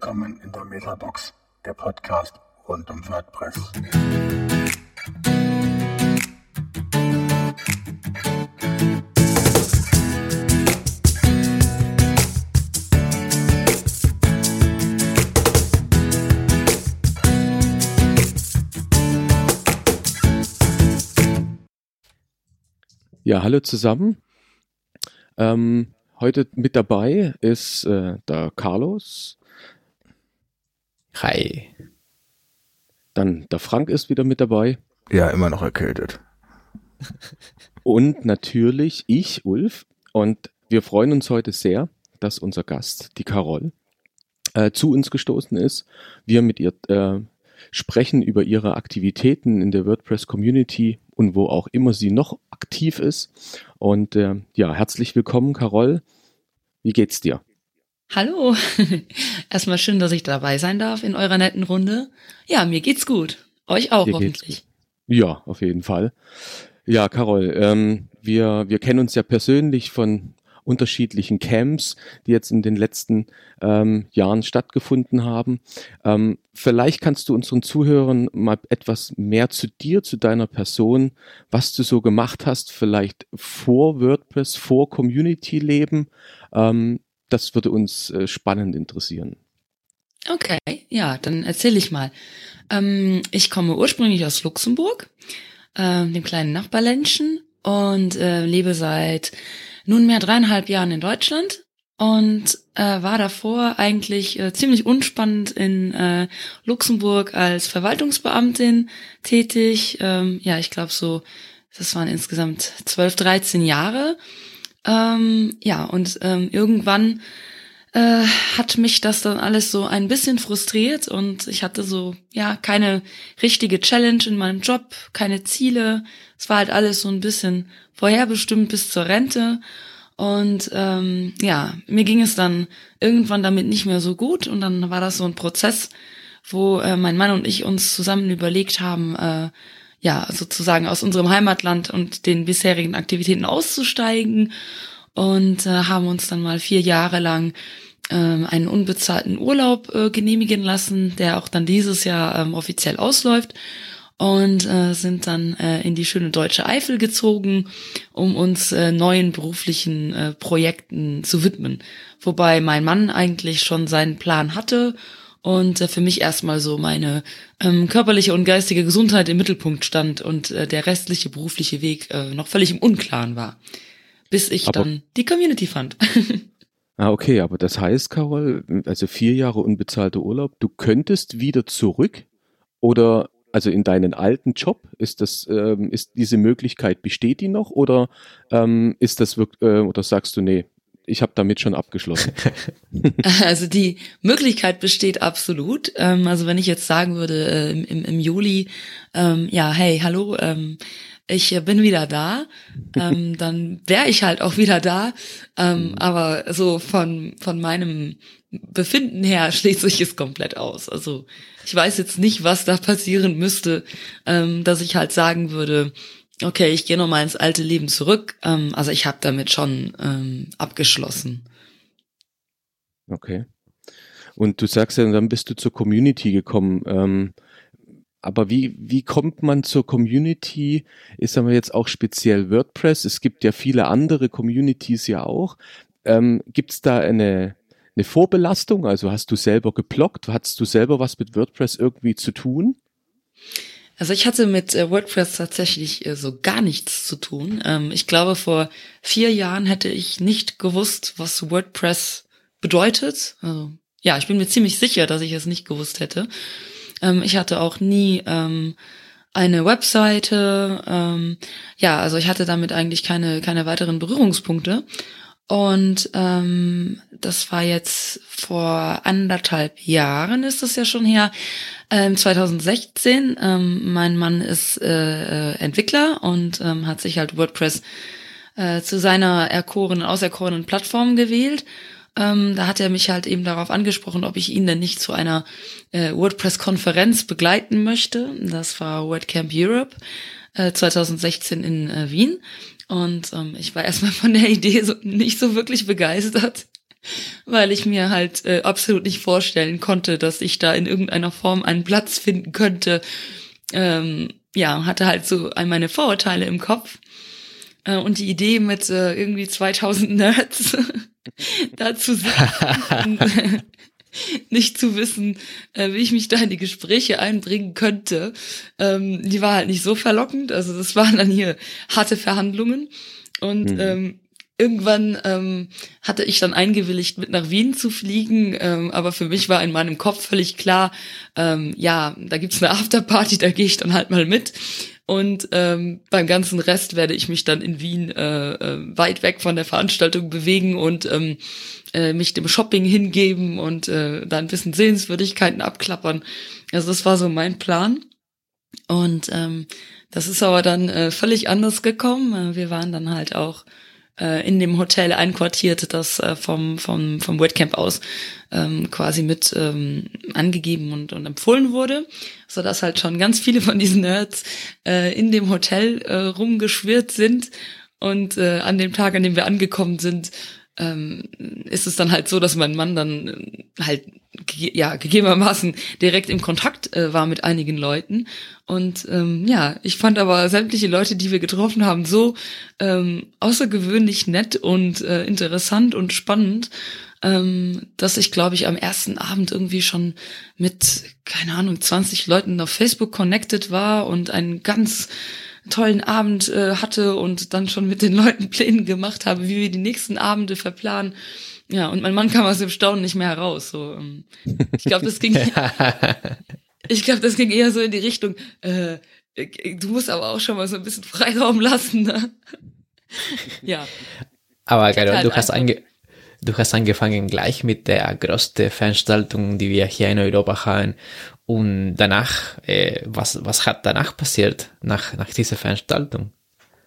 Willkommen in der Metabox, der Podcast rund um WordPress. Ja, hallo zusammen. Ähm, heute mit dabei ist äh, der Carlos. Hi. Dann der Frank ist wieder mit dabei. Ja, immer noch erkältet. Und natürlich ich, Ulf. Und wir freuen uns heute sehr, dass unser Gast, die Carol, äh, zu uns gestoßen ist. Wir mit ihr äh, sprechen über ihre Aktivitäten in der WordPress-Community und wo auch immer sie noch aktiv ist. Und äh, ja, herzlich willkommen, Carol. Wie geht's dir? Hallo. Erstmal schön, dass ich dabei sein darf in eurer netten Runde. Ja, mir geht's gut. Euch auch Dir hoffentlich. Ja, auf jeden Fall. Ja, Carol, ähm, wir, wir kennen uns ja persönlich von unterschiedlichen Camps, die jetzt in den letzten ähm, Jahren stattgefunden haben. Ähm, vielleicht kannst du unseren Zuhörern mal etwas mehr zu dir, zu deiner Person, was du so gemacht hast, vielleicht vor WordPress, vor Community-Leben. Ähm, das würde uns äh, spannend interessieren. Okay, ja, dann erzähle ich mal. Ähm, ich komme ursprünglich aus Luxemburg, äh, dem kleinen Nachbarländchen, und äh, lebe seit nunmehr dreieinhalb Jahren in Deutschland und äh, war davor eigentlich äh, ziemlich unspannend in äh, Luxemburg als Verwaltungsbeamtin tätig. Ähm, ja, ich glaube so, das waren insgesamt zwölf, dreizehn Jahre. Ähm, ja, und ähm, irgendwann äh, hat mich das dann alles so ein bisschen frustriert und ich hatte so, ja, keine richtige Challenge in meinem Job, keine Ziele. Es war halt alles so ein bisschen vorherbestimmt bis zur Rente. Und ähm, ja, mir ging es dann irgendwann damit nicht mehr so gut und dann war das so ein Prozess, wo äh, mein Mann und ich uns zusammen überlegt haben, äh, ja, sozusagen aus unserem Heimatland und den bisherigen Aktivitäten auszusteigen und äh, haben uns dann mal vier Jahre lang ähm, einen unbezahlten Urlaub äh, genehmigen lassen, der auch dann dieses Jahr ähm, offiziell ausläuft und äh, sind dann äh, in die schöne deutsche Eifel gezogen, um uns äh, neuen beruflichen äh, Projekten zu widmen. Wobei mein Mann eigentlich schon seinen Plan hatte und äh, für mich erstmal so meine ähm, körperliche und geistige Gesundheit im Mittelpunkt stand und äh, der restliche berufliche Weg äh, noch völlig im Unklaren war, bis ich Aber- dann die Community fand. Ah, okay, aber das heißt, Carol, also vier Jahre unbezahlter Urlaub, du könntest wieder zurück oder also in deinen alten Job, ist das, ähm, ist diese Möglichkeit, besteht die noch oder ähm, ist das wirklich, äh, oder sagst du, nee, ich habe damit schon abgeschlossen? Also die Möglichkeit besteht absolut. Ähm, also wenn ich jetzt sagen würde äh, im, im, im Juli, ähm, ja, hey, hallo, ähm, ich bin wieder da, ähm, dann wäre ich halt auch wieder da. Ähm, aber so von, von meinem Befinden her schließt sich es komplett aus. Also ich weiß jetzt nicht, was da passieren müsste, ähm, dass ich halt sagen würde, okay, ich gehe nochmal ins alte Leben zurück. Ähm, also ich habe damit schon ähm, abgeschlossen. Okay. Und du sagst ja, dann bist du zur Community gekommen. Ähm, aber wie, wie kommt man zur Community? Ist aber jetzt auch speziell WordPress. Es gibt ja viele andere Communities ja auch. Ähm, Gibt es da eine, eine Vorbelastung? Also hast du selber geblockt? Hattest du selber was mit WordPress irgendwie zu tun? Also ich hatte mit äh, WordPress tatsächlich äh, so gar nichts zu tun. Ähm, ich glaube, vor vier Jahren hätte ich nicht gewusst, was WordPress bedeutet. Also, ja, ich bin mir ziemlich sicher, dass ich es nicht gewusst hätte. Ähm, ich hatte auch nie ähm, eine Webseite. Ja, also ich hatte damit eigentlich keine, keine weiteren Berührungspunkte. Und ähm, das war jetzt vor anderthalb Jahren, ist das ja schon her, ähm, 2016. Ähm, mein Mann ist äh, äh, Entwickler und ähm, hat sich halt WordPress äh, zu seiner erkorenen, auserkorenen Plattform gewählt. Ähm, da hat er mich halt eben darauf angesprochen, ob ich ihn denn nicht zu einer äh, WordPress-Konferenz begleiten möchte. Das war WordCamp Europe äh, 2016 in äh, Wien. Und ähm, ich war erstmal von der Idee so, nicht so wirklich begeistert. weil ich mir halt äh, absolut nicht vorstellen konnte, dass ich da in irgendeiner Form einen Platz finden könnte. Ähm, ja, hatte halt so all meine Vorurteile im Kopf äh, und die Idee mit äh, irgendwie 2000 Nerds dazu nicht zu wissen, äh, wie ich mich da in die Gespräche einbringen könnte, ähm, die war halt nicht so verlockend. Also das waren dann hier harte Verhandlungen und mhm. ähm, irgendwann ähm, hatte ich dann eingewilligt, mit nach Wien zu fliegen, ähm, aber für mich war in meinem Kopf völlig klar, ähm, ja, da gibt's eine Afterparty, da gehe ich dann halt mal mit. Und ähm, beim ganzen Rest werde ich mich dann in Wien äh, äh, weit weg von der Veranstaltung bewegen und ähm, äh, mich dem Shopping hingeben und äh, da ein bisschen Sehenswürdigkeiten abklappern. Also das war so mein Plan. Und ähm, das ist aber dann äh, völlig anders gekommen. Äh, wir waren dann halt auch äh, in dem Hotel einquartiert, das äh, vom, vom, vom WordCamp aus ähm, quasi mit ähm, angegeben und, und empfohlen wurde, so dass halt schon ganz viele von diesen Nerds äh, in dem Hotel äh, rumgeschwirrt sind und äh, an dem Tag, an dem wir angekommen sind, ähm, ist es dann halt so, dass mein Mann dann äh, halt ja gegebenermaßen direkt im Kontakt äh, war mit einigen Leuten. Und ähm, ja, ich fand aber sämtliche Leute, die wir getroffen haben, so ähm, außergewöhnlich nett und äh, interessant und spannend, ähm, dass ich glaube ich am ersten Abend irgendwie schon mit keine Ahnung 20 Leuten auf Facebook connected war und einen ganz tollen Abend äh, hatte und dann schon mit den Leuten Pläne gemacht habe, wie wir die nächsten Abende verplanen. Ja, und mein Mann kam aus dem Staunen nicht mehr heraus. So, ähm, ich glaube, das ging. ich glaube, das ging eher so in die Richtung. Äh, du musst aber auch schon mal so ein bisschen Freiraum lassen. Ne? ja. Aber Garo, halt du hast ange Du hast angefangen gleich mit der größten Veranstaltung, die wir hier in Europa haben. Und danach, äh, was, was hat danach passiert, nach, nach dieser Veranstaltung?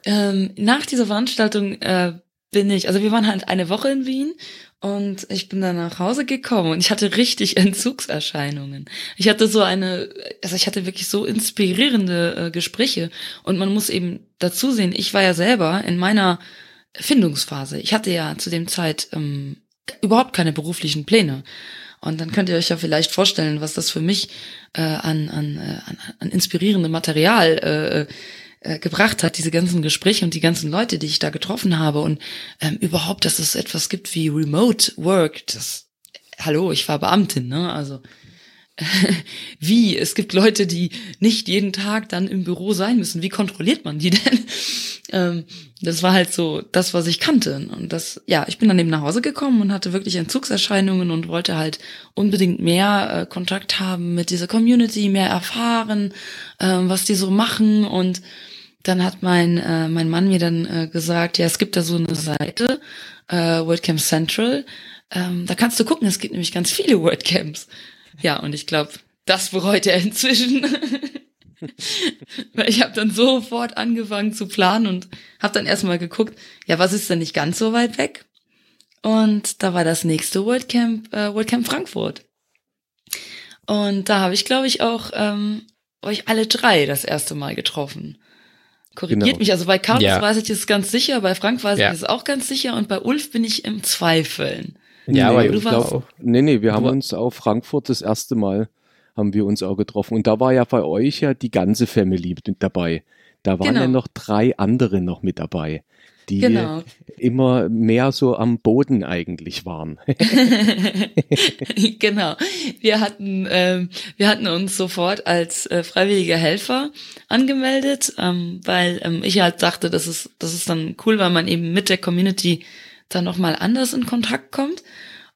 Ähm, nach dieser Veranstaltung äh, bin ich, also wir waren halt eine Woche in Wien und ich bin dann nach Hause gekommen und ich hatte richtig Entzugserscheinungen. Ich hatte so eine, also ich hatte wirklich so inspirierende äh, Gespräche und man muss eben dazu sehen, ich war ja selber in meiner Findungsphase. Ich hatte ja zu dem Zeit ähm, überhaupt keine beruflichen Pläne. Und dann könnt ihr euch ja vielleicht vorstellen, was das für mich äh, an, an, äh, an, an inspirierendem Material äh, äh, gebracht hat, diese ganzen Gespräche und die ganzen Leute, die ich da getroffen habe und ähm, überhaupt, dass es etwas gibt wie Remote Work. Das, hallo, ich war Beamtin, ne? Also wie? Es gibt Leute, die nicht jeden Tag dann im Büro sein müssen. Wie kontrolliert man die denn? ähm, das war halt so das, was ich kannte. Und das, ja, ich bin dann eben nach Hause gekommen und hatte wirklich Entzugserscheinungen und wollte halt unbedingt mehr äh, Kontakt haben mit dieser Community, mehr erfahren, äh, was die so machen. Und dann hat mein, äh, mein Mann mir dann äh, gesagt, ja, es gibt da so eine Seite, äh, WordCamp Central. Ähm, da kannst du gucken, es gibt nämlich ganz viele WordCamps. Ja, und ich glaube, das bereut er inzwischen. Weil ich habe dann sofort angefangen zu planen und habe dann erstmal geguckt, ja, was ist denn nicht ganz so weit weg? Und da war das nächste WordCamp, äh, WordCamp Frankfurt. Und da habe ich, glaube ich, auch ähm, euch alle drei das erste Mal getroffen. Korrigiert genau. mich, also bei Carlos ja. weiß ich es ganz sicher, bei Frank weiß ja. ich es auch ganz sicher und bei Ulf bin ich im Zweifeln. Ja, nee, aber ich glaube, nee, nee, wir haben uns auf Frankfurt das erste Mal haben wir uns auch getroffen. Und da war ja bei euch ja die ganze Family mit dabei. Da waren genau. ja noch drei andere noch mit dabei, die genau. immer mehr so am Boden eigentlich waren. genau. Wir hatten, ähm, wir hatten uns sofort als äh, freiwillige Helfer angemeldet, ähm, weil ähm, ich halt dachte, das ist, das ist dann cool, weil man eben mit der Community dann nochmal anders in Kontakt kommt.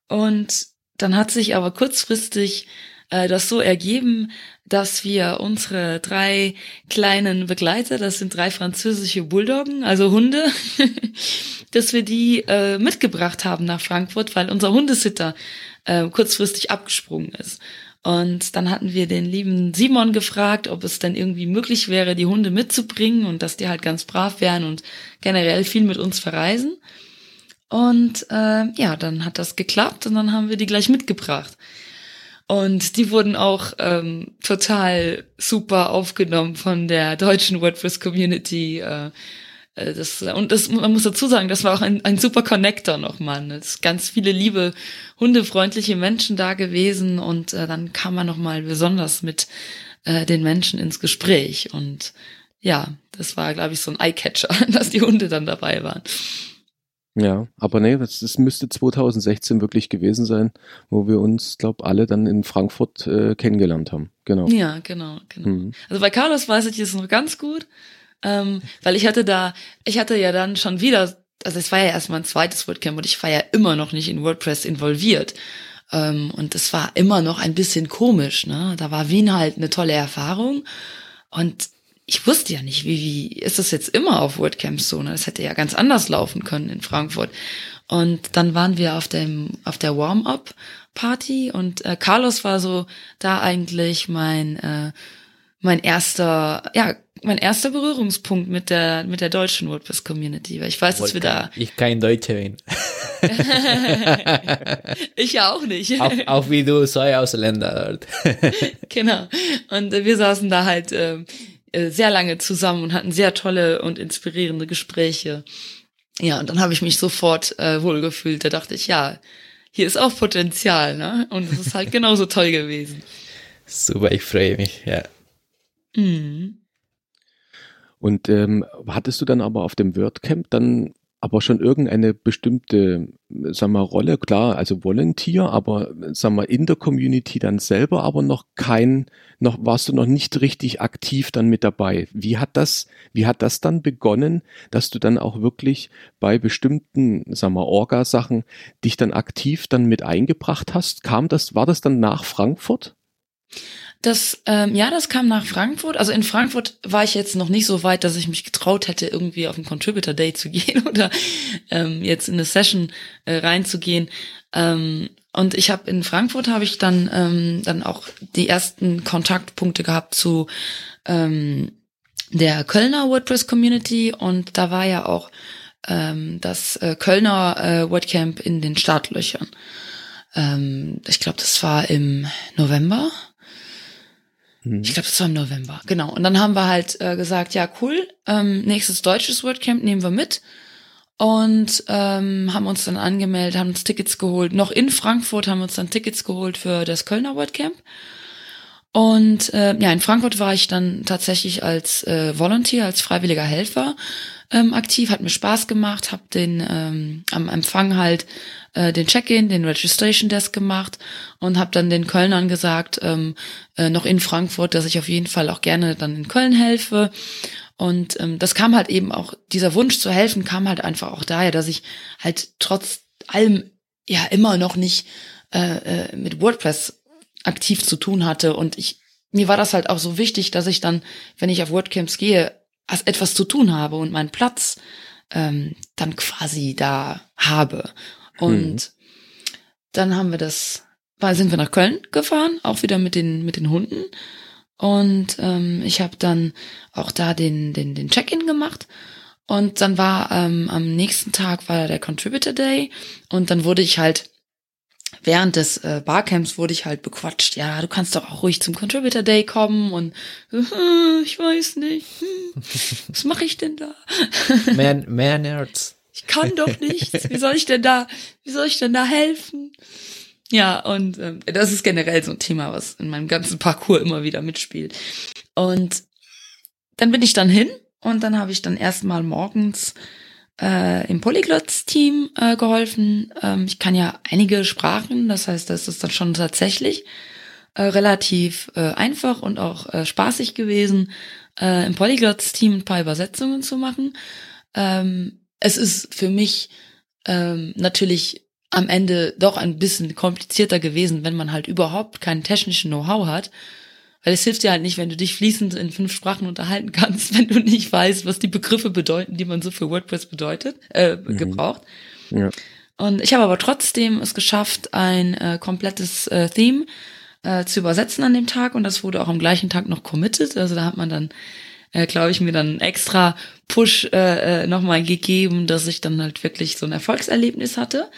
Und dann hat sich aber kurzfristig äh, das so ergeben, dass wir unsere drei kleinen Begleiter, das sind drei französische Bulldoggen, also Hunde, dass wir die äh, mitgebracht haben nach Frankfurt, weil unser Hundesitter äh, kurzfristig abgesprungen ist. Und dann hatten wir den lieben Simon gefragt, ob es denn irgendwie möglich wäre, die Hunde mitzubringen und dass die halt ganz brav wären und generell viel mit uns verreisen. Und äh, ja, dann hat das geklappt und dann haben wir die gleich mitgebracht. Und die wurden auch ähm, total super aufgenommen von der deutschen WordPress-Community. Äh, äh, das, und das, man muss dazu sagen, das war auch ein, ein super Connector nochmal. Ne? Es ganz viele liebe, hundefreundliche Menschen da gewesen und äh, dann kam man nochmal besonders mit äh, den Menschen ins Gespräch. Und ja, das war, glaube ich, so ein Eyecatcher, dass die Hunde dann dabei waren. Ja, aber nee, das, das müsste 2016 wirklich gewesen sein, wo wir uns, glaube alle dann in Frankfurt äh, kennengelernt haben. Genau. Ja, genau, genau. Mhm. Also bei Carlos weiß ich es noch ganz gut, ähm, weil ich hatte da, ich hatte ja dann schon wieder, also es war ja erstmal ein zweites WordCamp und ich war ja immer noch nicht in WordPress involviert. Ähm, und es war immer noch ein bisschen komisch, ne? Da war Wien halt eine tolle Erfahrung. Und ich wusste ja nicht, wie, wie ist das jetzt immer auf WordCamps so, ne? Das hätte ja ganz anders laufen können in Frankfurt. Und dann waren wir auf dem, auf der Warm-up-Party und äh, Carlos war so da eigentlich mein, äh, mein erster, ja, mein erster Berührungspunkt mit der, mit der deutschen WordPress-Community, weil ich weiß, dass wir da. Ich kein Deutscher bin. ich ja auch nicht. Auch, auch wie du, so ein Ausländer genau. Und äh, wir saßen da halt, äh, sehr lange zusammen und hatten sehr tolle und inspirierende Gespräche. Ja, und dann habe ich mich sofort äh, wohlgefühlt. Da dachte ich, ja, hier ist auch Potenzial, ne? Und es ist halt genauso toll gewesen. Super, ich freue mich, ja. Mhm. Und ähm, hattest du dann aber auf dem WordCamp dann aber schon irgendeine bestimmte, sagen wir, Rolle, klar, also Volunteer, aber sagen wir, in der Community dann selber, aber noch kein, noch warst du noch nicht richtig aktiv dann mit dabei. Wie hat das, wie hat das dann begonnen, dass du dann auch wirklich bei bestimmten, sagen wir, Orga-Sachen dich dann aktiv dann mit eingebracht hast? Kam das, war das dann nach Frankfurt? Das, ähm, ja, das kam nach Frankfurt. Also in Frankfurt war ich jetzt noch nicht so weit, dass ich mich getraut hätte, irgendwie auf ein Contributor Day zu gehen oder ähm, jetzt in eine Session äh, reinzugehen. Ähm, und ich habe in Frankfurt habe ich dann ähm, dann auch die ersten Kontaktpunkte gehabt zu ähm, der Kölner WordPress Community und da war ja auch ähm, das äh, Kölner äh, WordCamp in den Startlöchern. Ähm, ich glaube, das war im November. Ich glaube, das war im November. Genau. Und dann haben wir halt äh, gesagt, ja, cool, ähm, nächstes deutsches WordCamp nehmen wir mit. Und ähm, haben uns dann angemeldet, haben uns Tickets geholt. Noch in Frankfurt haben wir uns dann Tickets geholt für das Kölner WordCamp. Und äh, ja, in Frankfurt war ich dann tatsächlich als äh, Volunteer, als freiwilliger Helfer ähm, aktiv, hat mir Spaß gemacht, habe den ähm, am Empfang halt äh, den Check-in, den Registration Desk gemacht und habe dann den Kölnern gesagt, ähm, äh, noch in Frankfurt, dass ich auf jeden Fall auch gerne dann in Köln helfe. Und ähm, das kam halt eben auch, dieser Wunsch zu helfen kam halt einfach auch daher, dass ich halt trotz allem ja immer noch nicht äh, äh, mit WordPress aktiv zu tun hatte. Und ich, mir war das halt auch so wichtig, dass ich dann, wenn ich auf WordCamps gehe, etwas zu tun habe und meinen Platz ähm, dann quasi da habe. Und hm. dann haben wir das, sind wir nach Köln gefahren, auch wieder mit den, mit den Hunden. Und ähm, ich habe dann auch da den, den, den Check-in gemacht. Und dann war ähm, am nächsten Tag war der Contributor Day und dann wurde ich halt während des äh, Barcamps wurde ich halt bequatscht. Ja, du kannst doch auch ruhig zum Contributor Day kommen und äh, ich weiß nicht, hm, was mache ich denn da? mehr, mehr Nerds ich kann doch nichts. Wie soll ich denn da, wie soll ich denn da helfen? Ja, und ähm, das ist generell so ein Thema, was in meinem ganzen Parcours immer wieder mitspielt. Und dann bin ich dann hin und dann habe ich dann erstmal morgens äh, im Polyglots-Team äh, geholfen. Ähm, ich kann ja einige Sprachen, das heißt, das ist dann schon tatsächlich äh, relativ äh, einfach und auch äh, spaßig gewesen, äh, im Polyglots-Team ein paar Übersetzungen zu machen. Ähm, es ist für mich ähm, natürlich am Ende doch ein bisschen komplizierter gewesen, wenn man halt überhaupt keinen technischen Know-how hat. Weil es hilft dir halt nicht, wenn du dich fließend in fünf Sprachen unterhalten kannst, wenn du nicht weißt, was die Begriffe bedeuten, die man so für WordPress bedeutet, äh, mhm. gebraucht. Ja. Und ich habe aber trotzdem es geschafft, ein äh, komplettes äh, Theme äh, zu übersetzen an dem Tag und das wurde auch am gleichen Tag noch committed. Also da hat man dann äh, glaube ich, mir dann extra Push äh, äh, nochmal gegeben, dass ich dann halt wirklich so ein Erfolgserlebnis hatte.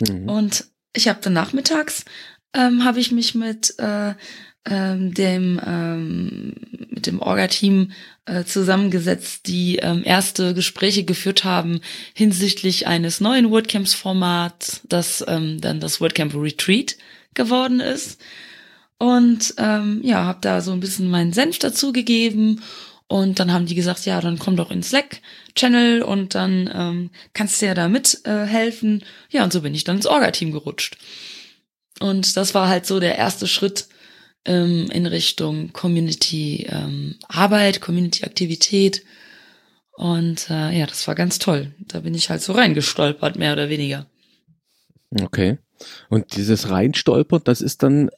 Mhm. Und ich habe dann nachmittags ähm, habe ich mich mit äh, ähm, dem ähm, mit dem Orga-Team äh, zusammengesetzt, die ähm, erste Gespräche geführt haben hinsichtlich eines neuen WordCamps-Formats, das ähm, dann das WordCamp Retreat geworden ist. Und ähm, ja, habe da so ein bisschen meinen Senf dazugegeben. Und dann haben die gesagt, ja, dann komm doch ins Slack-Channel und dann ähm, kannst du ja da mithelfen. Äh, ja, und so bin ich dann ins Orga-Team gerutscht. Und das war halt so der erste Schritt ähm, in Richtung Community ähm, Arbeit, Community Aktivität. Und äh, ja, das war ganz toll. Da bin ich halt so reingestolpert, mehr oder weniger. Okay. Und dieses Reinstolpern, das ist dann,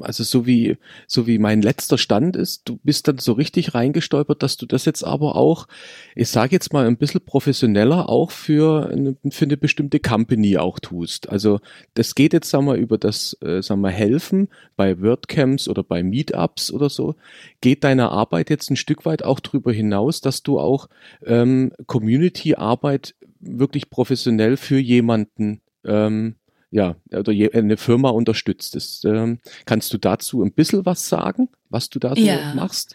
also so wie, so wie mein letzter Stand ist, du bist dann so richtig reingestolpert, dass du das jetzt aber auch, ich sage jetzt mal ein bisschen professioneller auch für eine, für eine bestimmte Company auch tust. Also das geht jetzt, sagen wir, über das, äh, sagen wir, Helfen bei WordCamps oder bei Meetups oder so. Geht deine Arbeit jetzt ein Stück weit auch darüber hinaus, dass du auch ähm, Community-Arbeit wirklich professionell für jemanden ähm, ja, oder eine Firma unterstützt. Das, ähm, kannst du dazu ein bisschen was sagen, was du da so ja. machst?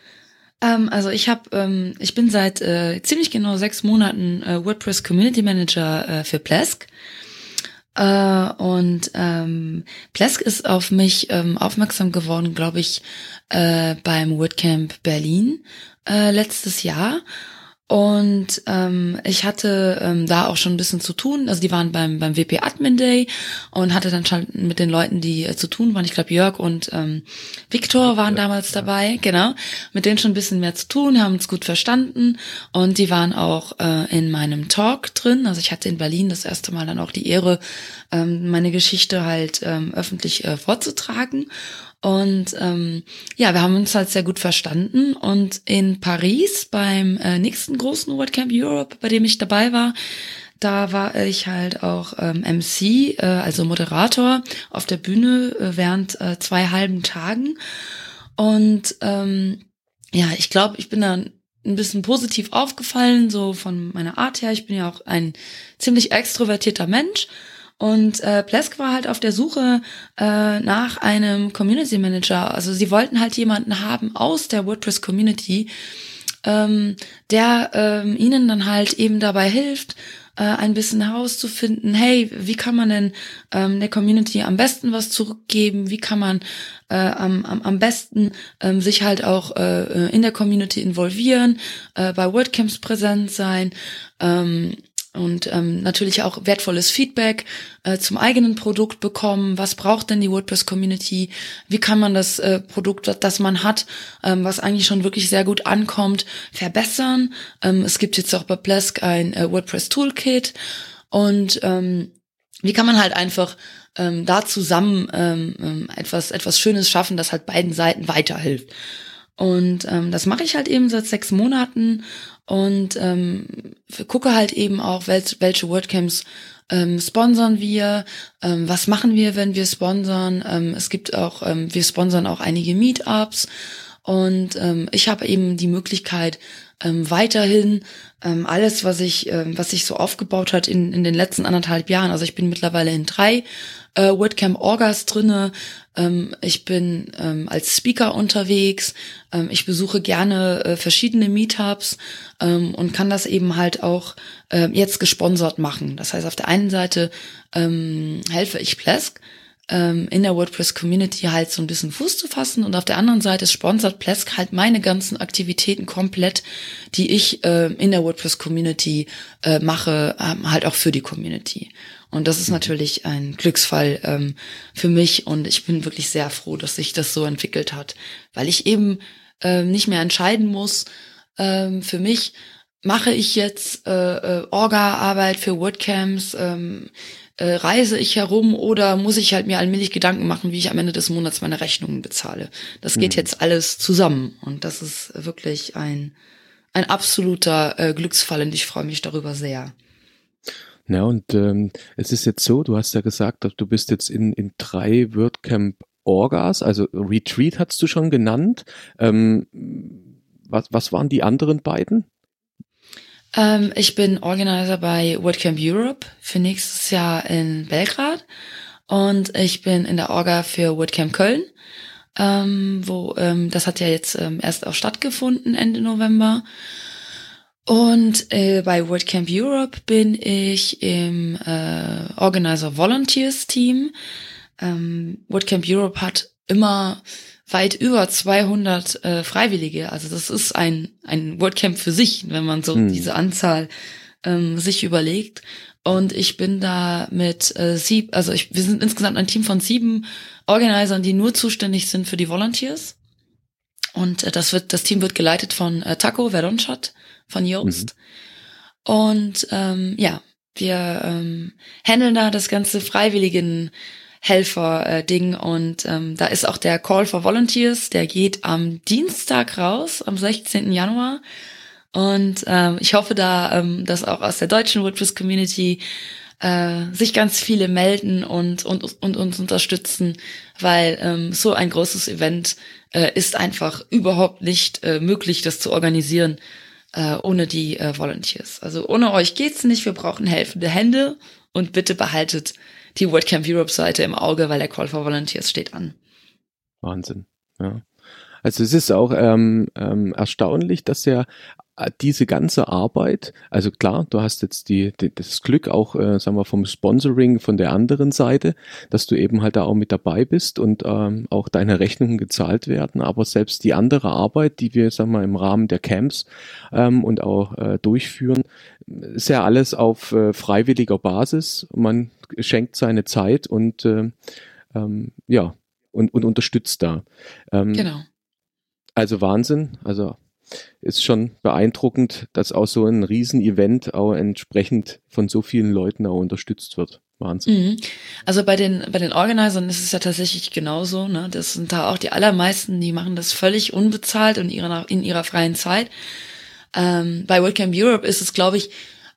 Ähm, also ich habe, ähm, ich bin seit äh, ziemlich genau sechs Monaten äh, WordPress Community Manager äh, für Plesk. Äh, und ähm, Plesk ist auf mich ähm, aufmerksam geworden, glaube ich, äh, beim WordCamp Berlin äh, letztes Jahr. Und ähm, ich hatte ähm, da auch schon ein bisschen zu tun. Also die waren beim beim WP Admin Day und hatte dann schon mit den Leuten, die äh, zu tun waren. Ich glaube Jörg und ähm, Viktor waren damals dabei, genau. Mit denen schon ein bisschen mehr zu tun, haben uns gut verstanden und die waren auch äh, in meinem Talk drin. Also ich hatte in Berlin das erste Mal dann auch die Ehre, ähm, meine Geschichte halt ähm, öffentlich äh, vorzutragen. Und ähm, ja, wir haben uns halt sehr gut verstanden. Und in Paris beim äh, nächsten großen WordCamp Europe, bei dem ich dabei war, da war ich halt auch ähm, MC, äh, also Moderator auf der Bühne äh, während äh, zwei halben Tagen. Und ähm, ja, ich glaube, ich bin dann ein bisschen positiv aufgefallen, so von meiner Art her. Ich bin ja auch ein ziemlich extrovertierter Mensch. Und äh, Plesk war halt auf der Suche äh, nach einem Community Manager. Also sie wollten halt jemanden haben aus der WordPress Community, ähm, der ähm, ihnen dann halt eben dabei hilft, äh, ein bisschen herauszufinden, hey, wie kann man denn ähm, der Community am besten was zurückgeben? Wie kann man äh, am, am, am besten ähm, sich halt auch äh, in der Community involvieren, äh, bei WordCamps präsent sein? Ähm, und ähm, natürlich auch wertvolles Feedback äh, zum eigenen Produkt bekommen. Was braucht denn die WordPress-Community? Wie kann man das äh, Produkt, das man hat, ähm, was eigentlich schon wirklich sehr gut ankommt, verbessern? Ähm, es gibt jetzt auch bei Plesk ein äh, WordPress-Toolkit und ähm, wie kann man halt einfach ähm, da zusammen ähm, ähm etwas etwas Schönes schaffen, das halt beiden Seiten weiterhilft. Und ähm, das mache ich halt eben seit sechs Monaten und ähm, gucke halt eben auch, welche, welche WordCamps ähm, sponsern wir, ähm, was machen wir, wenn wir sponsern. Ähm, es gibt auch, ähm, wir sponsern auch einige Meetups und ähm, ich habe eben die Möglichkeit, ähm, weiterhin ähm, alles, was ich, ähm, was sich so aufgebaut hat in, in den letzten anderthalb Jahren. Also ich bin mittlerweile in drei äh, WordCamp Orgas drinne. Ähm, ich bin ähm, als Speaker unterwegs. Ähm, ich besuche gerne äh, verschiedene Meetups ähm, und kann das eben halt auch äh, jetzt gesponsert machen. Das heißt, auf der einen Seite ähm, helfe ich Plesk ähm, in der WordPress-Community halt so ein bisschen Fuß zu fassen und auf der anderen Seite sponsert Plesk halt meine ganzen Aktivitäten komplett, die ich äh, in der WordPress-Community äh, mache, ähm, halt auch für die Community. Und das ist mhm. natürlich ein Glücksfall ähm, für mich und ich bin wirklich sehr froh, dass sich das so entwickelt hat, weil ich eben ähm, nicht mehr entscheiden muss ähm, für mich, mache ich jetzt äh, äh, Orga-Arbeit für WordCamps, ähm, äh, reise ich herum oder muss ich halt mir allmählich Gedanken machen, wie ich am Ende des Monats meine Rechnungen bezahle. Das geht mhm. jetzt alles zusammen und das ist wirklich ein, ein absoluter äh, Glücksfall und ich freue mich darüber sehr. Ja, und ähm, es ist jetzt so, du hast ja gesagt, du bist jetzt in, in drei WordCamp Orgas, also Retreat hast du schon genannt. Ähm, was, was waren die anderen beiden? Ähm, ich bin Organizer bei WordCamp Europe für nächstes Jahr in Belgrad. und ich bin in der Orga für WordCamp Köln, ähm, wo ähm, das hat ja jetzt ähm, erst auch stattgefunden Ende November. Und äh, bei WordCamp Europe bin ich im äh, Organizer Volunteers Team. Ähm, WordCamp Europe hat immer weit über 200 äh, Freiwillige. Also das ist ein, ein WordCamp für sich, wenn man so hm. diese Anzahl ähm, sich überlegt. Und ich bin da mit äh, sieben, also ich, wir sind insgesamt ein Team von sieben Organisern, die nur zuständig sind für die Volunteers. Und äh, das wird, das Team wird geleitet von äh, Taco Veronschat von Jobst. Mhm. Und ähm, ja, wir ähm, handeln da das ganze freiwilligen Helfer-Ding und ähm, da ist auch der Call for Volunteers, der geht am Dienstag raus, am 16. Januar. Und ähm, ich hoffe da, ähm, dass auch aus der deutschen WordPress-Community äh, sich ganz viele melden und, und, und uns unterstützen, weil ähm, so ein großes Event äh, ist einfach überhaupt nicht äh, möglich, das zu organisieren äh, ohne die äh, Volunteers. Also ohne euch geht's nicht. Wir brauchen helfende Hände und bitte behaltet die WordCamp Europe Seite im Auge, weil der Call for Volunteers steht an. Wahnsinn. Ja. Also es ist auch ähm, ähm, erstaunlich, dass ja diese ganze Arbeit, also klar, du hast jetzt die, die das Glück auch, äh, sagen wir, vom Sponsoring von der anderen Seite, dass du eben halt da auch mit dabei bist und ähm, auch deine Rechnungen gezahlt werden, aber selbst die andere Arbeit, die wir, sagen wir, im Rahmen der Camps ähm, und auch äh, durchführen, ist ja alles auf äh, freiwilliger Basis. Man schenkt seine Zeit und äh, ähm, ja, und, und unterstützt da. Ähm, genau. Also Wahnsinn, also ist schon beeindruckend, dass auch so ein Riesenevent auch entsprechend von so vielen Leuten auch unterstützt wird. Wahnsinn. Mhm. Also bei den, bei den Organisern ist es ja tatsächlich genauso, ne? Das sind da auch die allermeisten, die machen das völlig unbezahlt und ihrer, in ihrer freien Zeit. Ähm, bei WordCamp Europe ist es, glaube ich,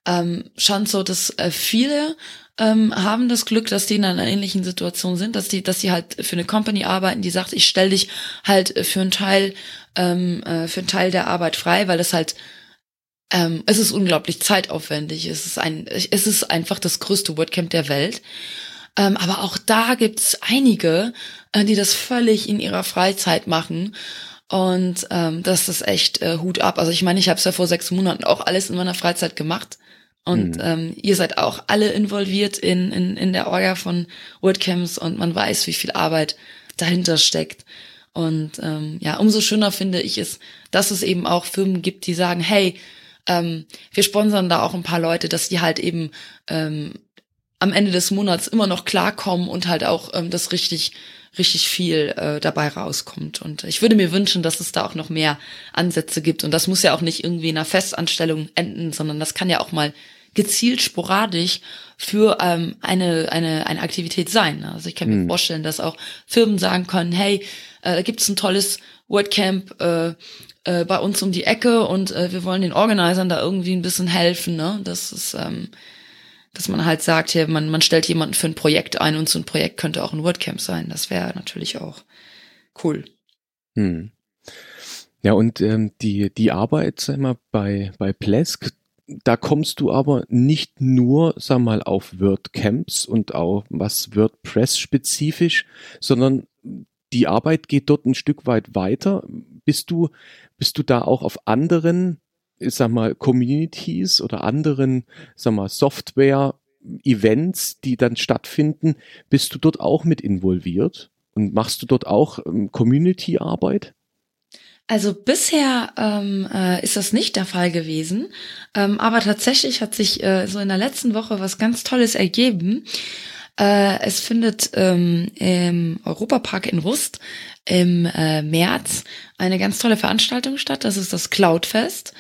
ähm, schon so, dass äh, viele ähm, haben das Glück, dass die in einer ähnlichen Situation sind, dass die, dass sie halt für eine Company arbeiten, die sagt, ich stelle dich halt für einen Teil, ähm, äh, für einen Teil der Arbeit frei, weil es halt ähm, es ist unglaublich zeitaufwendig. Es ist ein, es ist einfach das größte WordCamp der Welt. Ähm, aber auch da gibt's einige, äh, die das völlig in ihrer Freizeit machen. Und ähm, das ist echt äh, Hut ab. Also ich meine, ich habe es ja vor sechs Monaten auch alles in meiner Freizeit gemacht. Und mhm. ähm, ihr seid auch alle involviert in, in, in der Orga von WordCamps und man weiß, wie viel Arbeit dahinter steckt. Und ähm, ja, umso schöner finde ich es, dass es eben auch Firmen gibt, die sagen, hey, ähm, wir sponsern da auch ein paar Leute, dass die halt eben ähm, am Ende des Monats immer noch klarkommen und halt auch ähm, das richtig richtig viel äh, dabei rauskommt. Und ich würde mir wünschen, dass es da auch noch mehr Ansätze gibt. Und das muss ja auch nicht irgendwie in einer Festanstellung enden, sondern das kann ja auch mal gezielt sporadisch für ähm, eine, eine, eine Aktivität sein. Also ich kann mir mhm. vorstellen, dass auch Firmen sagen können, hey, äh, da gibt's ein tolles WordCamp äh, äh, bei uns um die Ecke und äh, wir wollen den Organisern da irgendwie ein bisschen helfen. Ne? Das ist, ähm, dass man halt sagt, hier, man, man stellt jemanden für ein Projekt ein und so ein Projekt könnte auch ein WordCamp sein. Das wäre natürlich auch cool. Hm. Ja, und ähm, die, die Arbeit, sag mal, bei, bei Plesk, da kommst du aber nicht nur, sag mal, auf WordCamps und auch was WordPress-spezifisch, sondern die Arbeit geht dort ein Stück weit weiter. Bist du, bist du da auch auf anderen, ich sag mal, Communities oder anderen, sag mal, Software-Events, die dann stattfinden, bist du dort auch mit involviert? Und machst du dort auch ähm, Community-Arbeit? Also bisher ähm, äh, ist das nicht der Fall gewesen, ähm, aber tatsächlich hat sich äh, so in der letzten Woche was ganz Tolles ergeben. Äh, es findet ähm, im Europapark in Rust im äh, März eine ganz tolle Veranstaltung statt. Das ist das Cloudfest.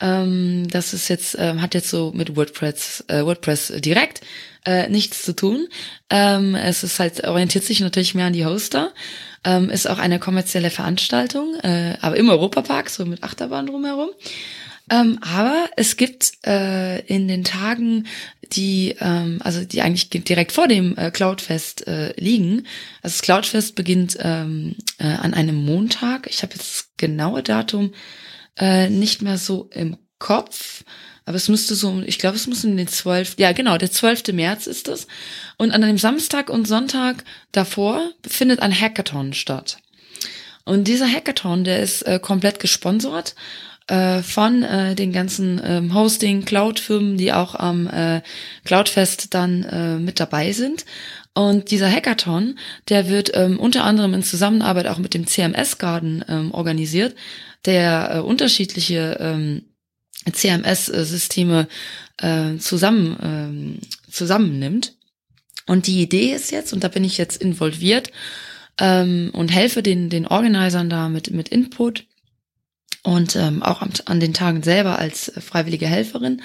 Ähm, das ist jetzt ähm, hat jetzt so mit WordPress äh, WordPress direkt äh, nichts zu tun. Ähm, es ist halt orientiert sich natürlich mehr an die Hoster. Ähm, ist auch eine kommerzielle Veranstaltung, äh, aber im Europapark, so mit Achterbahn drumherum. Ähm, aber es gibt äh, in den Tagen, die ähm, also die eigentlich direkt vor dem äh, Cloudfest äh, liegen. Also das Cloudfest beginnt ähm, äh, an einem Montag. Ich habe jetzt das genaue Datum äh, nicht mehr so im Kopf. Aber es müsste so, ich glaube, es muss in den 12. Ja, genau, der 12. März ist es. Und an dem Samstag und Sonntag davor findet ein Hackathon statt. Und dieser Hackathon, der ist äh, komplett gesponsert äh, von äh, den ganzen ähm, Hosting Cloud Firmen, die auch am äh, Cloudfest dann äh, mit dabei sind. Und dieser Hackathon, der wird ähm, unter anderem in Zusammenarbeit auch mit dem CMS Garden ähm, organisiert, der äh, unterschiedliche ähm, CMS-Systeme äh, zusammen, ähm, zusammennimmt. Und die Idee ist jetzt, und da bin ich jetzt involviert ähm, und helfe den, den Organisern da mit, mit Input und ähm, auch an, an den Tagen selber als freiwillige Helferin.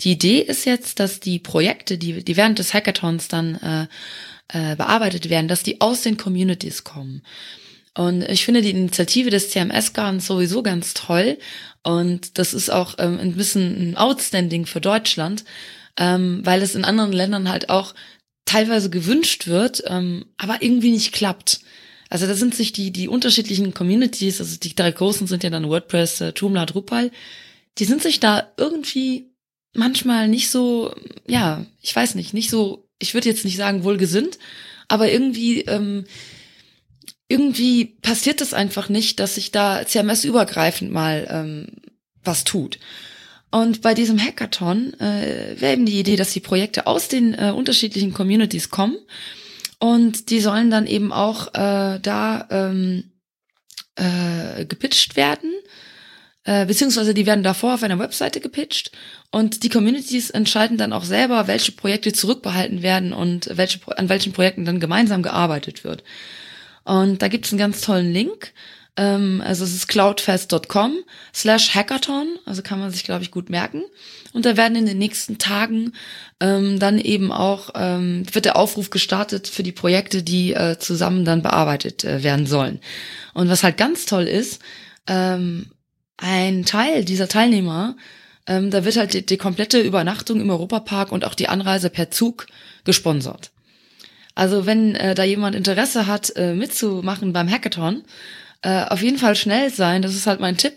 Die Idee ist jetzt, dass die Projekte, die, die während des Hackathons dann äh, äh, bearbeitet werden, dass die aus den Communities kommen. Und ich finde die Initiative des CMS-Gardens sowieso ganz toll. Und das ist auch ähm, ein bisschen ein Outstanding für Deutschland, ähm, weil es in anderen Ländern halt auch teilweise gewünscht wird, ähm, aber irgendwie nicht klappt. Also da sind sich die, die unterschiedlichen Communities, also die drei großen sind ja dann WordPress, äh, Joomla, Drupal, die sind sich da irgendwie manchmal nicht so, ja, ich weiß nicht, nicht so, ich würde jetzt nicht sagen wohlgesinnt, aber irgendwie ähm, irgendwie passiert es einfach nicht, dass sich da CMS-übergreifend mal ähm, was tut. Und bei diesem Hackathon äh, wäre eben die Idee, dass die Projekte aus den äh, unterschiedlichen Communities kommen und die sollen dann eben auch äh, da ähm, äh, gepitcht werden, äh, beziehungsweise die werden davor auf einer Webseite gepitcht und die Communities entscheiden dann auch selber, welche Projekte zurückbehalten werden und welche, an welchen Projekten dann gemeinsam gearbeitet wird. Und da gibt es einen ganz tollen Link. Ähm, also es ist cloudfest.com slash hackathon, also kann man sich, glaube ich, gut merken. Und da werden in den nächsten Tagen ähm, dann eben auch, ähm, wird der Aufruf gestartet für die Projekte, die äh, zusammen dann bearbeitet äh, werden sollen. Und was halt ganz toll ist, ähm, ein Teil dieser Teilnehmer, ähm, da wird halt die, die komplette Übernachtung im Europapark und auch die Anreise per Zug gesponsert. Also wenn äh, da jemand Interesse hat, äh, mitzumachen beim Hackathon, äh, auf jeden Fall schnell sein, das ist halt mein Tipp.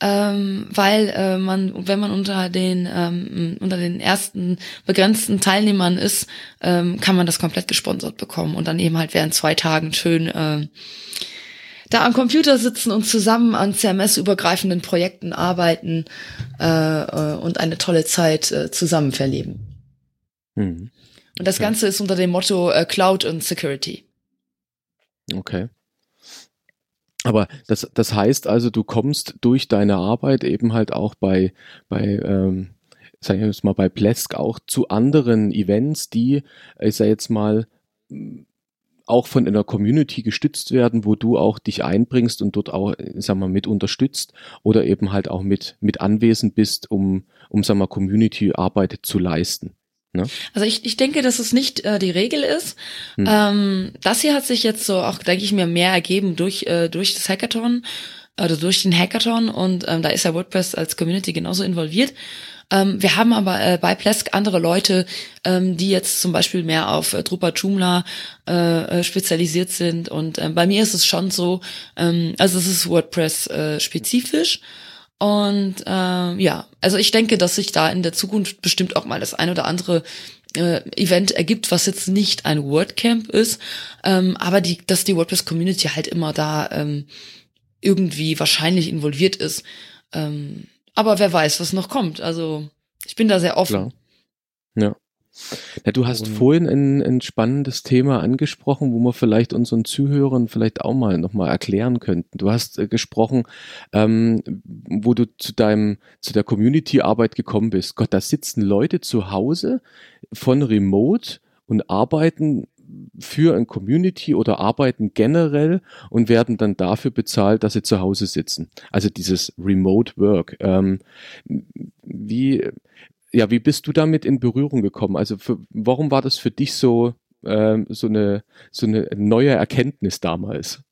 Ähm, weil äh, man, wenn man unter den ähm, unter den ersten begrenzten Teilnehmern ist, ähm, kann man das komplett gesponsert bekommen und dann eben halt während zwei Tagen schön äh, da am Computer sitzen und zusammen an CMS-übergreifenden Projekten arbeiten äh, äh, und eine tolle Zeit äh, zusammen verleben. Mhm. Und das okay. Ganze ist unter dem Motto äh, Cloud und Security. Okay. Aber das, das heißt also, du kommst durch deine Arbeit eben halt auch bei, bei ähm, sagen wir jetzt mal bei Plesk auch zu anderen Events, die, ich sag jetzt mal, auch von einer Community gestützt werden, wo du auch dich einbringst und dort auch, sag mal, mit unterstützt oder eben halt auch mit, mit anwesend bist, um, um, sag mal, Community-Arbeit zu leisten. Ne? Also ich, ich denke, dass es nicht äh, die Regel ist. Hm. Ähm, das hier hat sich jetzt so auch, denke ich mir, mehr ergeben durch, äh, durch das Hackathon, also durch den Hackathon und ähm, da ist ja WordPress als Community genauso involviert. Ähm, wir haben aber äh, bei Plesk andere Leute, ähm, die jetzt zum Beispiel mehr auf äh, Drupal Joomla äh, äh, spezialisiert sind und äh, bei mir ist es schon so, ähm, also es ist WordPress äh, spezifisch. Und äh, ja, also ich denke, dass sich da in der Zukunft bestimmt auch mal das ein oder andere äh, Event ergibt, was jetzt nicht ein WordCamp ist, ähm, aber die, dass die WordPress-Community halt immer da ähm, irgendwie wahrscheinlich involviert ist. Ähm, aber wer weiß, was noch kommt. Also ich bin da sehr offen. Klar. Ja. Ja, du hast und vorhin ein, ein spannendes Thema angesprochen, wo wir vielleicht unseren Zuhörern vielleicht auch mal nochmal erklären könnten. Du hast äh, gesprochen, ähm, wo du zu deinem, zu der Community-Arbeit gekommen bist. Gott, da sitzen Leute zu Hause von Remote und arbeiten für ein Community oder arbeiten generell und werden dann dafür bezahlt, dass sie zu Hause sitzen. Also dieses Remote Work. Ähm, wie, ja, wie bist du damit in Berührung gekommen? Also für, warum war das für dich so, ähm, so, eine, so eine neue Erkenntnis damals?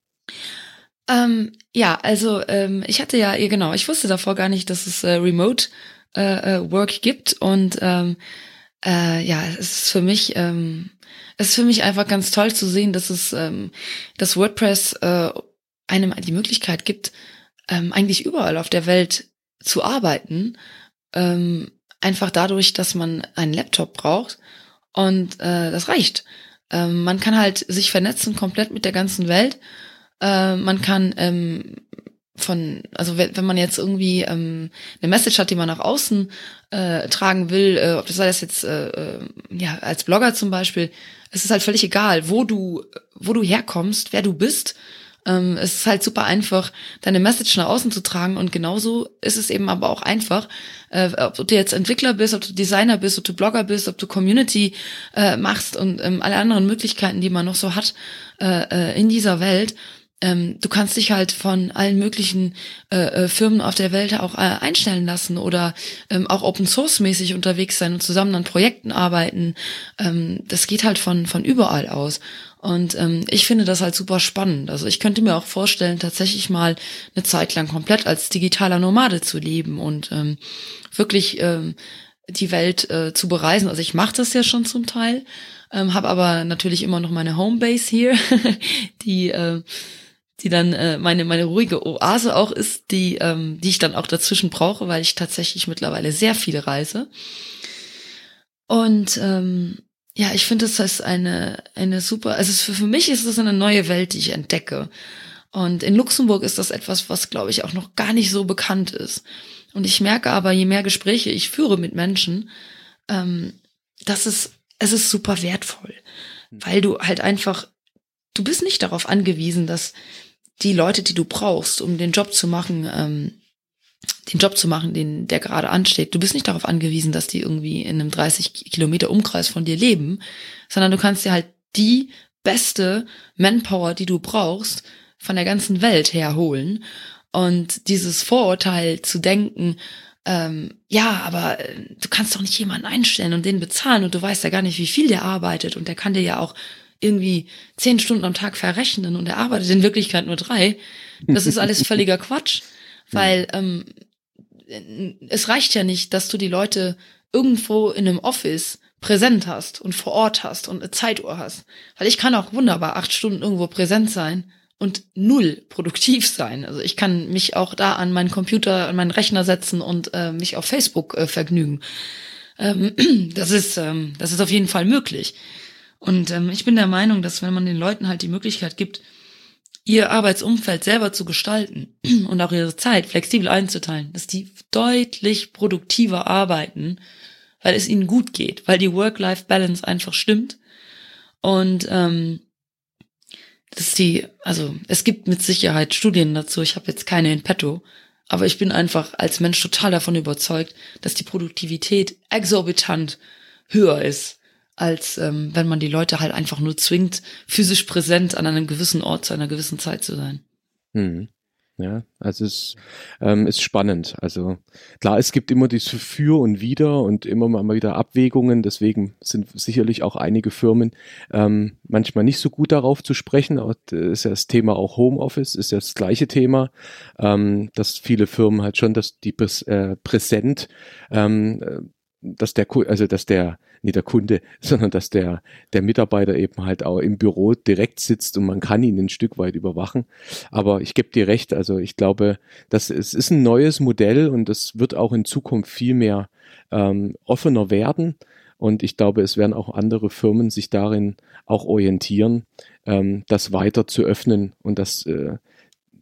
Ähm, ja, also ähm, ich hatte ja, genau, ich wusste davor gar nicht, dass es äh, Remote äh, äh, Work gibt und ähm, äh, ja, es ist für mich, ähm, es ist für mich einfach ganz toll zu sehen, dass es, ähm, dass WordPress äh, einem die Möglichkeit gibt, ähm, eigentlich überall auf der Welt zu arbeiten ähm, einfach dadurch, dass man einen Laptop braucht und äh, das reicht. Ähm, man kann halt sich vernetzen komplett mit der ganzen Welt. Äh, man kann ähm, von, also wenn, man jetzt irgendwie ähm, eine Message hat, die man nach außen äh, tragen will, äh, ob das sei das jetzt äh, äh, ja als Blogger zum Beispiel, es ist halt völlig egal, wo du wo du herkommst, wer du bist. Ähm, es ist halt super einfach, deine Message nach außen zu tragen und genauso ist es eben aber auch einfach, äh, ob du jetzt Entwickler bist, ob du Designer bist, ob du Blogger bist, ob du Community äh, machst und ähm, alle anderen Möglichkeiten, die man noch so hat äh, äh in dieser Welt ähm, du kannst dich halt von allen möglichen äh, äh, Firmen auf der Welt auch äh, einstellen lassen oder ähm, auch Open Source mäßig unterwegs sein und zusammen an Projekten arbeiten. Ähm, das geht halt von von überall aus. Und ähm, ich finde das halt super spannend. Also ich könnte mir auch vorstellen, tatsächlich mal eine Zeit lang komplett als digitaler Nomade zu leben und ähm, wirklich ähm, die Welt äh, zu bereisen. Also ich mache das ja schon zum Teil, ähm, habe aber natürlich immer noch meine Homebase hier, die äh, die dann äh, meine meine ruhige Oase auch ist, die ähm, die ich dann auch dazwischen brauche, weil ich tatsächlich mittlerweile sehr viel reise. Und ähm, ja, ich finde, das ist eine eine super. Also für, für mich ist das eine neue Welt, die ich entdecke. Und in Luxemburg ist das etwas, was glaube ich auch noch gar nicht so bekannt ist. Und ich merke aber, je mehr Gespräche ich führe mit Menschen, ähm, das ist es ist super wertvoll, weil du halt einfach du bist nicht darauf angewiesen, dass die Leute, die du brauchst, um den Job zu machen, ähm, den Job zu machen, den der gerade ansteht. Du bist nicht darauf angewiesen, dass die irgendwie in einem 30 Kilometer Umkreis von dir leben, sondern du kannst dir halt die beste Manpower, die du brauchst, von der ganzen Welt herholen. Und dieses Vorurteil zu denken, ähm, ja, aber äh, du kannst doch nicht jemanden einstellen und den bezahlen und du weißt ja gar nicht, wie viel der arbeitet und der kann dir ja auch irgendwie zehn Stunden am Tag verrechnen und er arbeitet in Wirklichkeit nur drei. Das ist alles völliger Quatsch, weil ähm, es reicht ja nicht, dass du die Leute irgendwo in einem Office präsent hast und vor Ort hast und eine Zeituhr hast. Weil ich kann auch wunderbar acht Stunden irgendwo präsent sein und null produktiv sein. Also ich kann mich auch da an meinen Computer, an meinen Rechner setzen und äh, mich auf Facebook äh, vergnügen. Ähm, das ist, ähm, das ist auf jeden Fall möglich. Und ähm, ich bin der Meinung, dass wenn man den Leuten halt die Möglichkeit gibt, ihr Arbeitsumfeld selber zu gestalten und auch ihre Zeit flexibel einzuteilen, dass die deutlich produktiver arbeiten, weil es ihnen gut geht, weil die Work-Life-Balance einfach stimmt. Und ähm, dass die, also es gibt mit Sicherheit Studien dazu, ich habe jetzt keine in petto, aber ich bin einfach als Mensch total davon überzeugt, dass die Produktivität exorbitant höher ist als ähm, wenn man die Leute halt einfach nur zwingt, physisch präsent an einem gewissen Ort zu einer gewissen Zeit zu sein. Hm. Ja, also es ähm, ist spannend. Also klar, es gibt immer dieses Für und Wider und immer mal wieder Abwägungen. Deswegen sind sicherlich auch einige Firmen ähm, manchmal nicht so gut darauf zu sprechen. Aber ist ja das Thema auch Homeoffice, ist ja das gleiche Thema, ähm, dass viele Firmen halt schon, dass die Präs äh, präsent ähm, äh, dass der, also dass der, nicht der Kunde, sondern dass der, der Mitarbeiter eben halt auch im Büro direkt sitzt und man kann ihn ein Stück weit überwachen. Aber ich gebe dir recht, also ich glaube, das es ist ein neues Modell und das wird auch in Zukunft viel mehr ähm, offener werden. Und ich glaube, es werden auch andere Firmen sich darin auch orientieren, ähm, das weiter zu öffnen und dass, äh,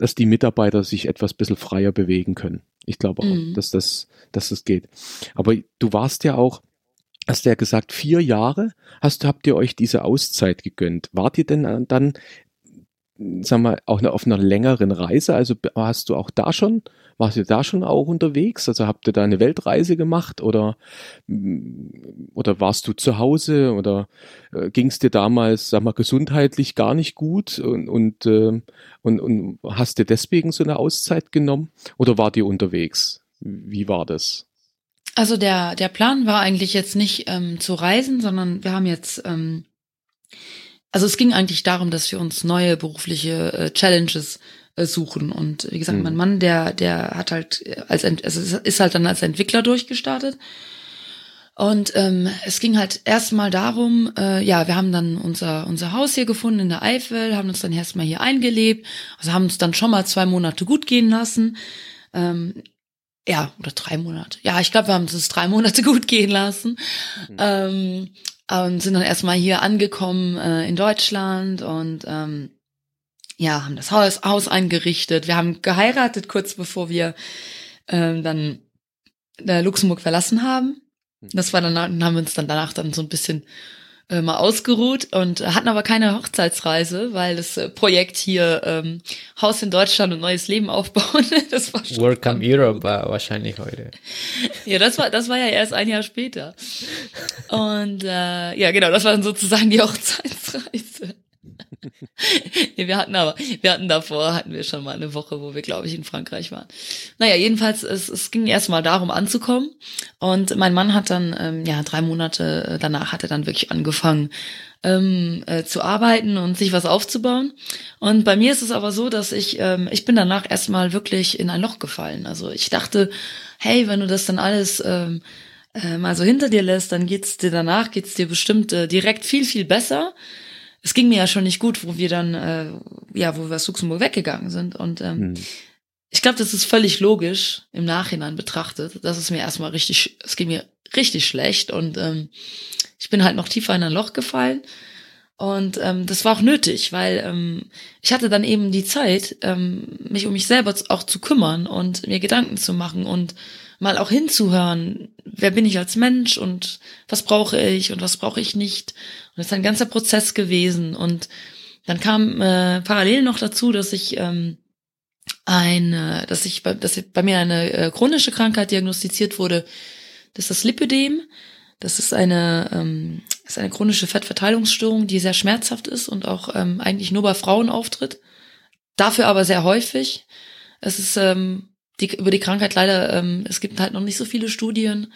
dass die Mitarbeiter sich etwas bisschen freier bewegen können. Ich glaube auch, mhm. dass, das, dass das geht. Aber du warst ja auch, hast du ja gesagt, vier Jahre hast, habt ihr euch diese Auszeit gegönnt. Wart ihr denn dann, sagen wir, auch auf einer längeren Reise? Also hast du auch da schon warst du da schon auch unterwegs? Also habt ihr da eine Weltreise gemacht oder, mm, oder warst du zu Hause oder äh, ging es dir damals, sag mal, gesundheitlich gar nicht gut und, und, äh, und, und hast dir deswegen so eine Auszeit genommen oder wart ihr unterwegs? Wie war das? Also der, der Plan war eigentlich jetzt nicht ähm, zu reisen, sondern wir haben jetzt, ähm, also es ging eigentlich darum, dass wir uns neue berufliche äh, Challenges äh, suchen. Und wie gesagt, mhm. mein Mann, der, der hat halt als also ist halt dann als Entwickler durchgestartet. Und ähm, es ging halt erstmal darum, äh, ja, wir haben dann unser, unser Haus hier gefunden in der Eifel, haben uns dann erstmal hier eingelebt, also haben uns dann schon mal zwei Monate gut gehen lassen. Ähm, ja, oder drei Monate. Ja, ich glaube, wir haben es drei Monate gut gehen lassen. Mhm. Ähm, und sind dann erstmal hier angekommen äh, in Deutschland und ähm, ja, haben das Haus, Haus eingerichtet. Wir haben geheiratet kurz bevor wir ähm, dann äh, Luxemburg verlassen haben. Mhm. Das war dann haben wir uns dann danach dann so ein bisschen äh, mal ausgeruht und hatten aber keine Hochzeitsreise, weil das äh, Projekt hier ähm, Haus in Deutschland und neues Leben aufbauen, das war schon Welcome Europe war wahrscheinlich heute. ja, das war das war ja erst ein Jahr später. Und äh, ja, genau, das war dann sozusagen die Hochzeitsreise. wir hatten aber, wir hatten davor, hatten wir schon mal eine Woche, wo wir, glaube ich, in Frankreich waren. Naja, jedenfalls, es, es ging erstmal darum anzukommen. Und mein Mann hat dann, ähm, ja, drei Monate äh, danach hat er dann wirklich angefangen ähm, äh, zu arbeiten und sich was aufzubauen. Und bei mir ist es aber so, dass ich, ähm, ich bin danach erstmal wirklich in ein Loch gefallen. Also ich dachte, hey, wenn du das dann alles ähm, äh, mal so hinter dir lässt, dann geht's dir danach, geht's dir bestimmt äh, direkt viel, viel besser es ging mir ja schon nicht gut, wo wir dann, äh, ja, wo wir aus Luxemburg weggegangen sind. Und ähm, hm. ich glaube, das ist völlig logisch im Nachhinein betrachtet. Das ist mir erstmal richtig, es ging mir richtig schlecht und ähm, ich bin halt noch tiefer in ein Loch gefallen. Und ähm, das war auch nötig, weil ähm, ich hatte dann eben die Zeit, ähm, mich um mich selber auch zu kümmern und mir Gedanken zu machen und mal auch hinzuhören, wer bin ich als Mensch und was brauche ich und was brauche ich nicht. Und das ist ein ganzer Prozess gewesen. Und dann kam äh, parallel noch dazu, dass ich ähm, eine, dass ich bei, dass bei mir eine äh, chronische Krankheit diagnostiziert wurde. Das ist das Lipödem. Das ist eine, ähm, ist eine chronische Fettverteilungsstörung, die sehr schmerzhaft ist und auch ähm, eigentlich nur bei Frauen auftritt. Dafür aber sehr häufig. Es ist ähm, die, über die Krankheit leider, ähm, es gibt halt noch nicht so viele Studien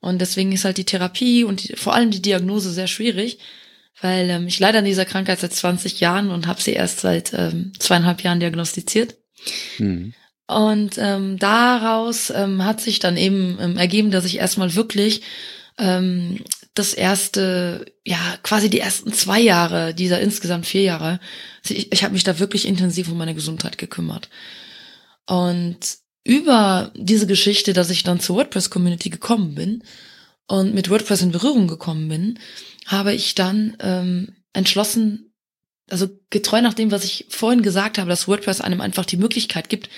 und deswegen ist halt die Therapie und die, vor allem die Diagnose sehr schwierig, weil ähm, ich leider an dieser Krankheit seit 20 Jahren und habe sie erst seit ähm, zweieinhalb Jahren diagnostiziert. Mhm. Und ähm, daraus ähm, hat sich dann eben ähm, ergeben, dass ich erstmal wirklich ähm, das erste, ja, quasi die ersten zwei Jahre dieser insgesamt vier Jahre, ich, ich habe mich da wirklich intensiv um meine Gesundheit gekümmert. Und über diese Geschichte, dass ich dann zur WordPress-Community gekommen bin und mit WordPress in Berührung gekommen bin, habe ich dann ähm, entschlossen, also getreu nach dem, was ich vorhin gesagt habe, dass WordPress einem einfach die Möglichkeit gibt,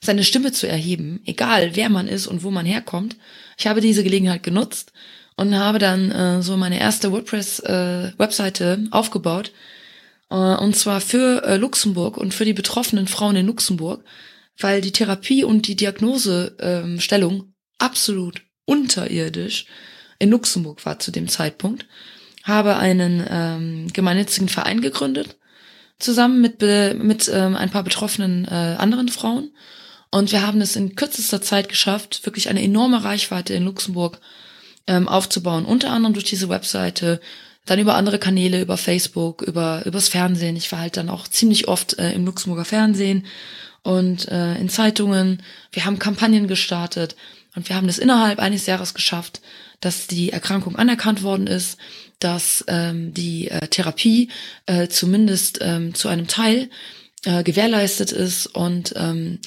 seine Stimme zu erheben, egal wer man ist und wo man herkommt. Ich habe diese Gelegenheit genutzt und habe dann äh, so meine erste WordPress-Webseite äh, aufgebaut. Äh, und zwar für äh, Luxemburg und für die betroffenen Frauen in Luxemburg weil die Therapie und die Diagnosestellung ähm, absolut unterirdisch. In Luxemburg war zu dem Zeitpunkt, habe einen ähm, gemeinnützigen Verein gegründet, zusammen mit, mit ähm, ein paar betroffenen äh, anderen Frauen. Und wir haben es in kürzester Zeit geschafft, wirklich eine enorme Reichweite in Luxemburg ähm, aufzubauen, unter anderem durch diese Webseite, dann über andere Kanäle, über Facebook, über übers Fernsehen. Ich war halt dann auch ziemlich oft äh, im Luxemburger Fernsehen und äh, in Zeitungen. Wir haben Kampagnen gestartet und wir haben es innerhalb eines Jahres geschafft, dass die Erkrankung anerkannt worden ist, dass ähm, die äh, Therapie äh, zumindest ähm, zu einem Teil äh, gewährleistet ist und ähm,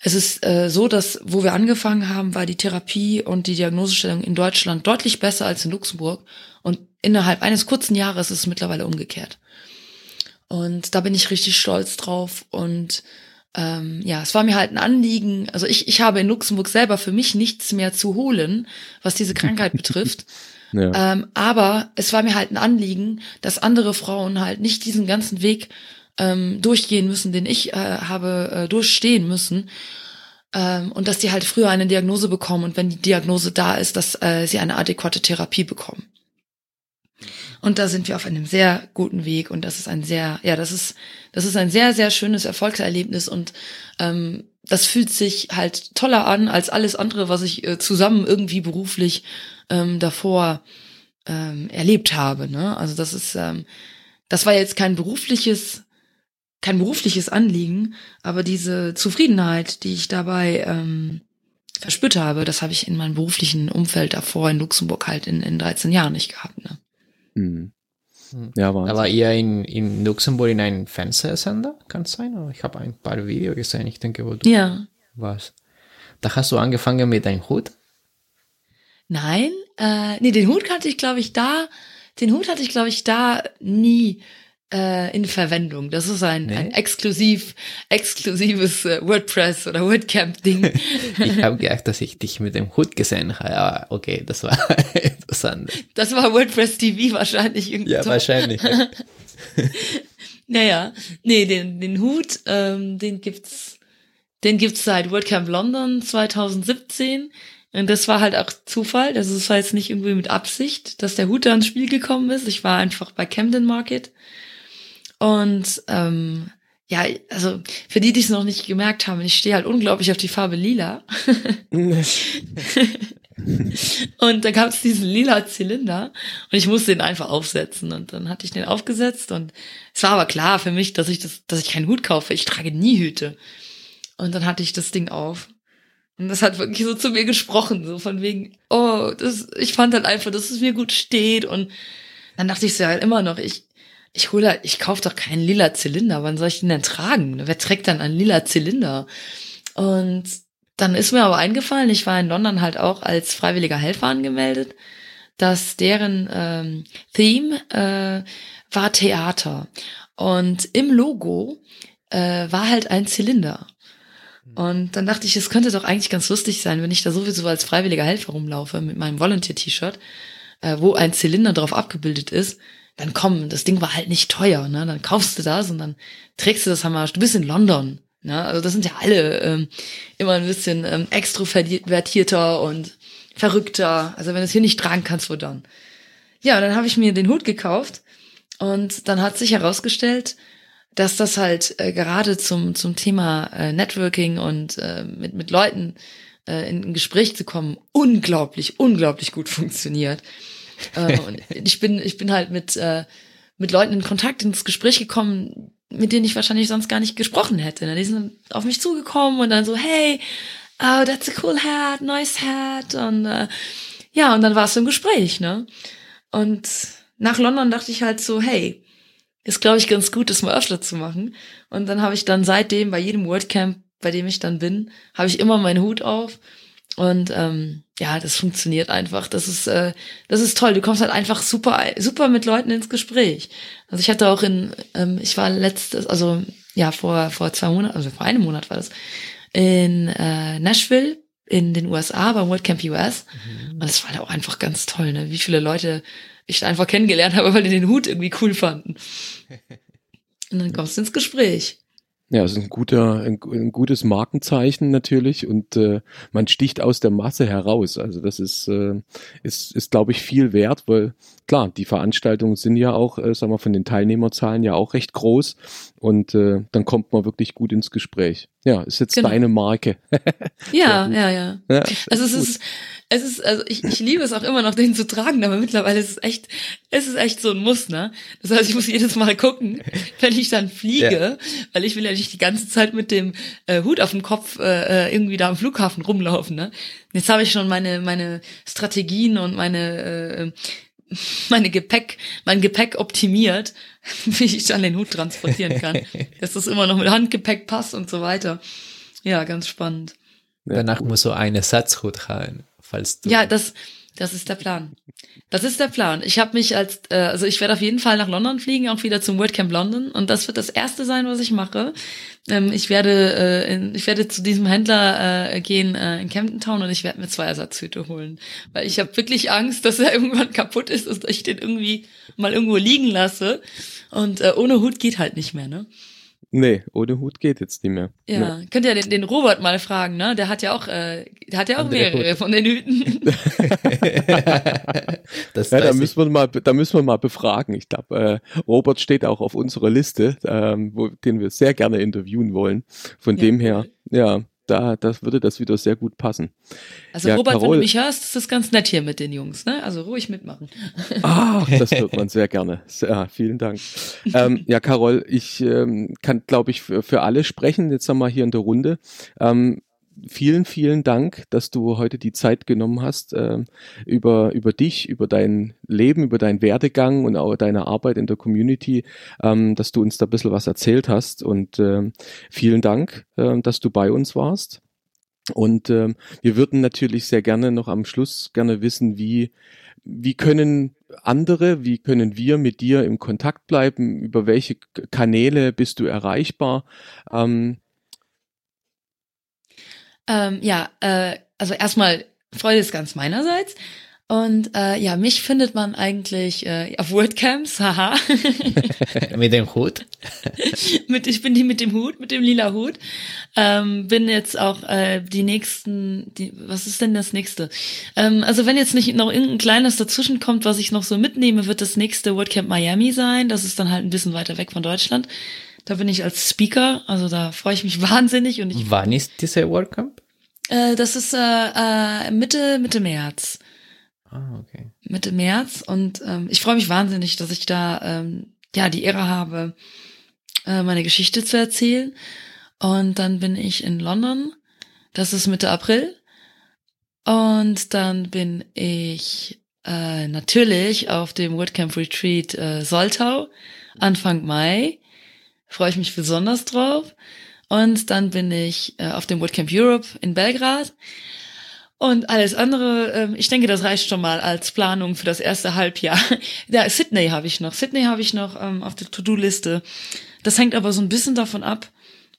es ist äh, so, dass wo wir angefangen haben, war die Therapie und die Diagnosestellung in Deutschland deutlich besser als in Luxemburg und innerhalb eines kurzen Jahres ist es mittlerweile umgekehrt. Und da bin ich richtig stolz drauf und ähm, ja, es war mir halt ein Anliegen. Also ich, ich habe in Luxemburg selber für mich nichts mehr zu holen, was diese Krankheit betrifft. Ja. Ähm, aber es war mir halt ein Anliegen, dass andere Frauen halt nicht diesen ganzen Weg ähm, durchgehen müssen, den ich äh, habe äh, durchstehen müssen. Ähm, und dass die halt früher eine Diagnose bekommen und wenn die Diagnose da ist, dass äh, sie eine adäquate Therapie bekommen. Und da sind wir auf einem sehr guten Weg und das ist ein sehr, ja, das ist, das ist ein sehr, sehr schönes Erfolgserlebnis und ähm, das fühlt sich halt toller an als alles andere, was ich äh, zusammen irgendwie beruflich ähm, davor ähm, erlebt habe. Ne? Also das ist, ähm, das war jetzt kein berufliches, kein berufliches Anliegen, aber diese Zufriedenheit, die ich dabei ähm, verspürt habe, das habe ich in meinem beruflichen Umfeld davor in Luxemburg halt in, in 13 Jahren nicht gehabt. Ne? Mhm. Hm. Ja, Wahnsinn. Aber ihr in, in Luxemburg in einem Fernsehsender, kann es sein? Ich habe ein paar Videos gesehen, ich denke, wo du ja. warst. Da hast du angefangen mit deinem Hut? Nein, äh, nee, den Hut kannte ich, glaube ich, da, den Hut hatte ich, glaube ich, da nie äh, in Verwendung. Das ist ein, nee. ein exklusiv, exklusives äh, WordPress oder WordCamp-Ding. ich habe gedacht, dass ich dich mit dem Hut gesehen habe. Ja, okay, das war interessant. Das war WordPress TV wahrscheinlich irgendwie. Ja, wahrscheinlich. naja, nee, den, den Hut, ähm, den gibt's, den gibt's seit WordCamp London 2017. Und das war halt auch Zufall. Also es war jetzt nicht irgendwie mit Absicht, dass der Hut da ins Spiel gekommen ist. Ich war einfach bei Camden Market. Und ähm, ja, also für die, die es noch nicht gemerkt haben, ich stehe halt unglaublich auf die Farbe lila. und dann gab es diesen lila Zylinder und ich musste den einfach aufsetzen und dann hatte ich den aufgesetzt und es war aber klar für mich, dass ich das, dass ich keinen Hut kaufe. Ich trage nie Hüte. Und dann hatte ich das Ding auf und das hat wirklich so zu mir gesprochen, so von wegen, oh, das, ich fand halt einfach, dass es mir gut steht. Und dann dachte ich so ja halt immer noch, ich, ich hole ich kaufe doch keinen lila Zylinder. Wann soll ich den denn tragen? Wer trägt dann einen lila Zylinder? Und dann ist mir aber eingefallen, ich war in London halt auch als freiwilliger Helfer angemeldet, dass deren ähm, Theme äh, war Theater. Und im Logo äh, war halt ein Zylinder. Und dann dachte ich, es könnte doch eigentlich ganz lustig sein, wenn ich da sowieso als freiwilliger Helfer rumlaufe mit meinem Volunteer-T-Shirt, äh, wo ein Zylinder drauf abgebildet ist. Dann komm, das Ding war halt nicht teuer, ne? Dann kaufst du das und dann trägst du das Hammer. Du bist in London, ne? Also das sind ja alle ähm, immer ein bisschen ähm, extrovertierter und verrückter. Also wenn du es hier nicht tragen kannst, wo dann? Ja, dann habe ich mir den Hut gekauft und dann hat sich herausgestellt, dass das halt äh, gerade zum, zum Thema äh, Networking und äh, mit, mit Leuten äh, in ein Gespräch zu kommen, unglaublich, unglaublich gut funktioniert. äh, und ich bin, ich bin halt mit, äh, mit Leuten in Kontakt ins Gespräch gekommen, mit denen ich wahrscheinlich sonst gar nicht gesprochen hätte. Ne? Die sind auf mich zugekommen und dann so, hey, oh, that's a cool hat, nice hat. Und äh, ja, und dann war es so ein Gespräch, ne? Und nach London dachte ich halt so, hey, ist, glaube ich, ganz gut, das mal öfter zu machen. Und dann habe ich dann seitdem bei jedem WordCamp, bei dem ich dann bin, habe ich immer meinen Hut auf. Und ähm, ja, das funktioniert einfach. Das ist, äh, das ist toll. Du kommst halt einfach super, super mit Leuten ins Gespräch. Also ich hatte auch in, ähm, ich war letztes, also ja, vor, vor zwei Monaten, also vor einem Monat war das, in äh, Nashville in den USA beim WordCamp US. Mhm. Und das war da auch einfach ganz toll, ne? Wie viele Leute ich einfach kennengelernt habe, weil die den Hut irgendwie cool fanden. Und dann kommst du ins Gespräch. Ja, es ist ein guter, ein, ein, gutes Markenzeichen natürlich und äh, man sticht aus der Masse heraus. Also das ist, äh, ist, ist glaube ich, viel wert, weil klar, die Veranstaltungen sind ja auch, äh, sagen wir, von den Teilnehmerzahlen ja auch recht groß und äh, dann kommt man wirklich gut ins Gespräch. Ja, ist jetzt genau. deine Marke. ja, ja, ja, ja. Also es ist, es ist, also ich, ich liebe es auch immer noch, den zu tragen, aber mittlerweile ist es echt, es ist echt so ein Muss, ne? Das heißt, ich muss jedes Mal gucken, wenn ich dann fliege, ja. weil ich will ja nicht die ganze Zeit mit dem äh, Hut auf dem Kopf äh, äh irgendwie da am Flughafen rumlaufen, ne? Jetzt habe ich schon meine, meine Strategien und meine äh, meine Gepäck, mein Gepäck optimiert, wie ich dann den Hut transportieren kann. dass das immer noch mit Handgepäck passt und so weiter. Ja, ganz spannend. Danach muss so eine Satzhut rein falls du. Ja, das, das ist der Plan. Das ist der Plan. Ich habe mich als, äh, also ich werde auf jeden Fall nach London fliegen, auch wieder zum WordCamp London. Und das wird das erste sein, was ich mache. Ähm, ich werde, äh, in, ich werde zu diesem Händler äh, gehen äh, in Camden Town und ich werde mir zwei Ersatzhüte holen, weil ich habe wirklich Angst, dass er irgendwann kaputt ist und ich den irgendwie mal irgendwo liegen lasse. Und äh, ohne Hut geht halt nicht mehr, ne? Nee, ohne Hut geht jetzt nicht mehr. Ja, nee. könnt ihr den, den Robert mal fragen, ne? Der hat ja auch, äh, der hat ja auch Andere mehrere Hut. von den Hüten. das ja, da müssen wir mal, da müssen wir mal befragen. Ich glaube, äh, Robert steht auch auf unserer Liste, ähm, wo, den wir sehr gerne interviewen wollen. Von ja, dem her, ja, da das würde das wieder sehr gut passen. Also ja, Robert, Carol, wenn du mich hörst, ist das ganz nett hier mit den Jungs, ne? Also ruhig mitmachen. Ah, das hört man sehr gerne. Ja, vielen Dank. ähm, ja, Carol, ich ähm, kann, glaube ich, für, für alle sprechen. Jetzt haben wir hier in der Runde. Ähm, vielen, vielen Dank, dass du heute die Zeit genommen hast, äh, über, über dich, über dein Leben, über deinen Werdegang und auch deine Arbeit in der Community, ähm, dass du uns da ein bisschen was erzählt hast. Und äh, vielen Dank, äh, dass du bei uns warst. Und ähm, wir würden natürlich sehr gerne noch am Schluss gerne wissen, wie, wie können andere, wie können wir mit dir im Kontakt bleiben, über welche Kanäle bist du erreichbar? Ähm, ähm, ja, äh, also erstmal Freude ist ganz meinerseits. Und äh, ja, mich findet man eigentlich äh, auf WordCamps, haha. mit dem Hut. mit, ich bin die mit dem Hut, mit dem lila Hut. Ähm, bin jetzt auch äh, die nächsten, die, was ist denn das nächste? Ähm, also wenn jetzt nicht noch irgendein kleines dazwischen kommt, was ich noch so mitnehme, wird das nächste WordCamp Miami sein. Das ist dann halt ein bisschen weiter weg von Deutschland. Da bin ich als Speaker, also da freue ich mich wahnsinnig. Und ich, Wann ist diese WordCamp? Äh, das ist äh, äh, Mitte, Mitte März. Ah, okay. Mitte März und ähm, ich freue mich wahnsinnig, dass ich da ähm, ja die Ehre habe, äh, meine Geschichte zu erzählen. Und dann bin ich in London, das ist Mitte April. Und dann bin ich äh, natürlich auf dem WordCamp Retreat äh, Soltau Anfang Mai. Freue ich mich besonders drauf. Und dann bin ich äh, auf dem WordCamp Europe in Belgrad. Und alles andere, ähm, ich denke, das reicht schon mal als Planung für das erste Halbjahr. Ja, Sydney habe ich noch. Sydney habe ich noch ähm, auf der To-Do-Liste. Das hängt aber so ein bisschen davon ab,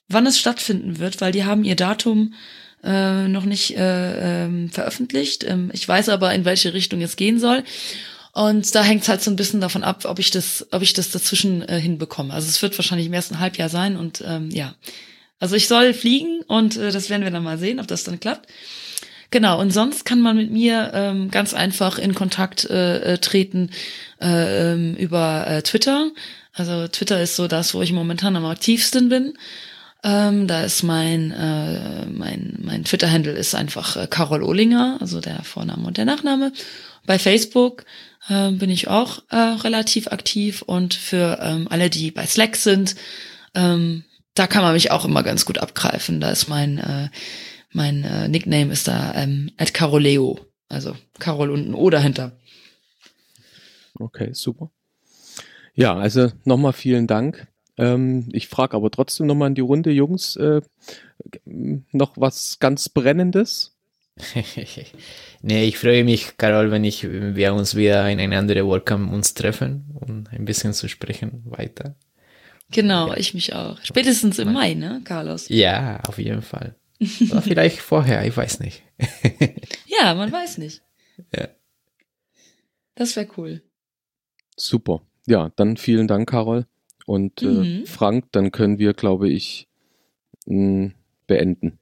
wann es stattfinden wird, weil die haben ihr Datum äh, noch nicht äh, ähm, veröffentlicht. Ähm, ich weiß aber, in welche Richtung es gehen soll. Und da hängt es halt so ein bisschen davon ab, ob ich das, ob ich das dazwischen äh, hinbekomme. Also es wird wahrscheinlich im ersten Halbjahr sein und ähm, ja. Also ich soll fliegen und äh, das werden wir dann mal sehen, ob das dann klappt. Genau, und sonst kann man mit mir ähm, ganz einfach in Kontakt äh, äh, treten äh, ähm, über äh, Twitter. Also Twitter ist so das, wo ich momentan am aktivsten bin. Ähm, da ist mein äh, mein mein Twitter-Handle ist einfach äh, Carol Ohlinger, also der Vorname und der Nachname. Bei Facebook äh, bin ich auch äh, relativ aktiv und für ähm, alle, die bei Slack sind, ähm, da kann man mich auch immer ganz gut abgreifen. Da ist mein äh, mein äh, Nickname ist da ähm, at Caroleo. Also Carol und ein O dahinter. Okay, super. Ja, also nochmal vielen Dank. Ähm, ich frage aber trotzdem nochmal in die Runde, Jungs, äh, noch was ganz Brennendes? nee, ich freue mich, Carol, wenn ich, wir uns wieder in eine andere Welcome uns treffen, um ein bisschen zu sprechen weiter. Genau, ja. ich mich auch. Spätestens im Mai, ne, Carlos? Ja, auf jeden Fall. Oder vielleicht vorher, ich weiß nicht. ja, man weiß nicht. Ja. Das wäre cool. Super. Ja, dann vielen Dank, Carol. Und äh, mhm. Frank, dann können wir, glaube ich, beenden.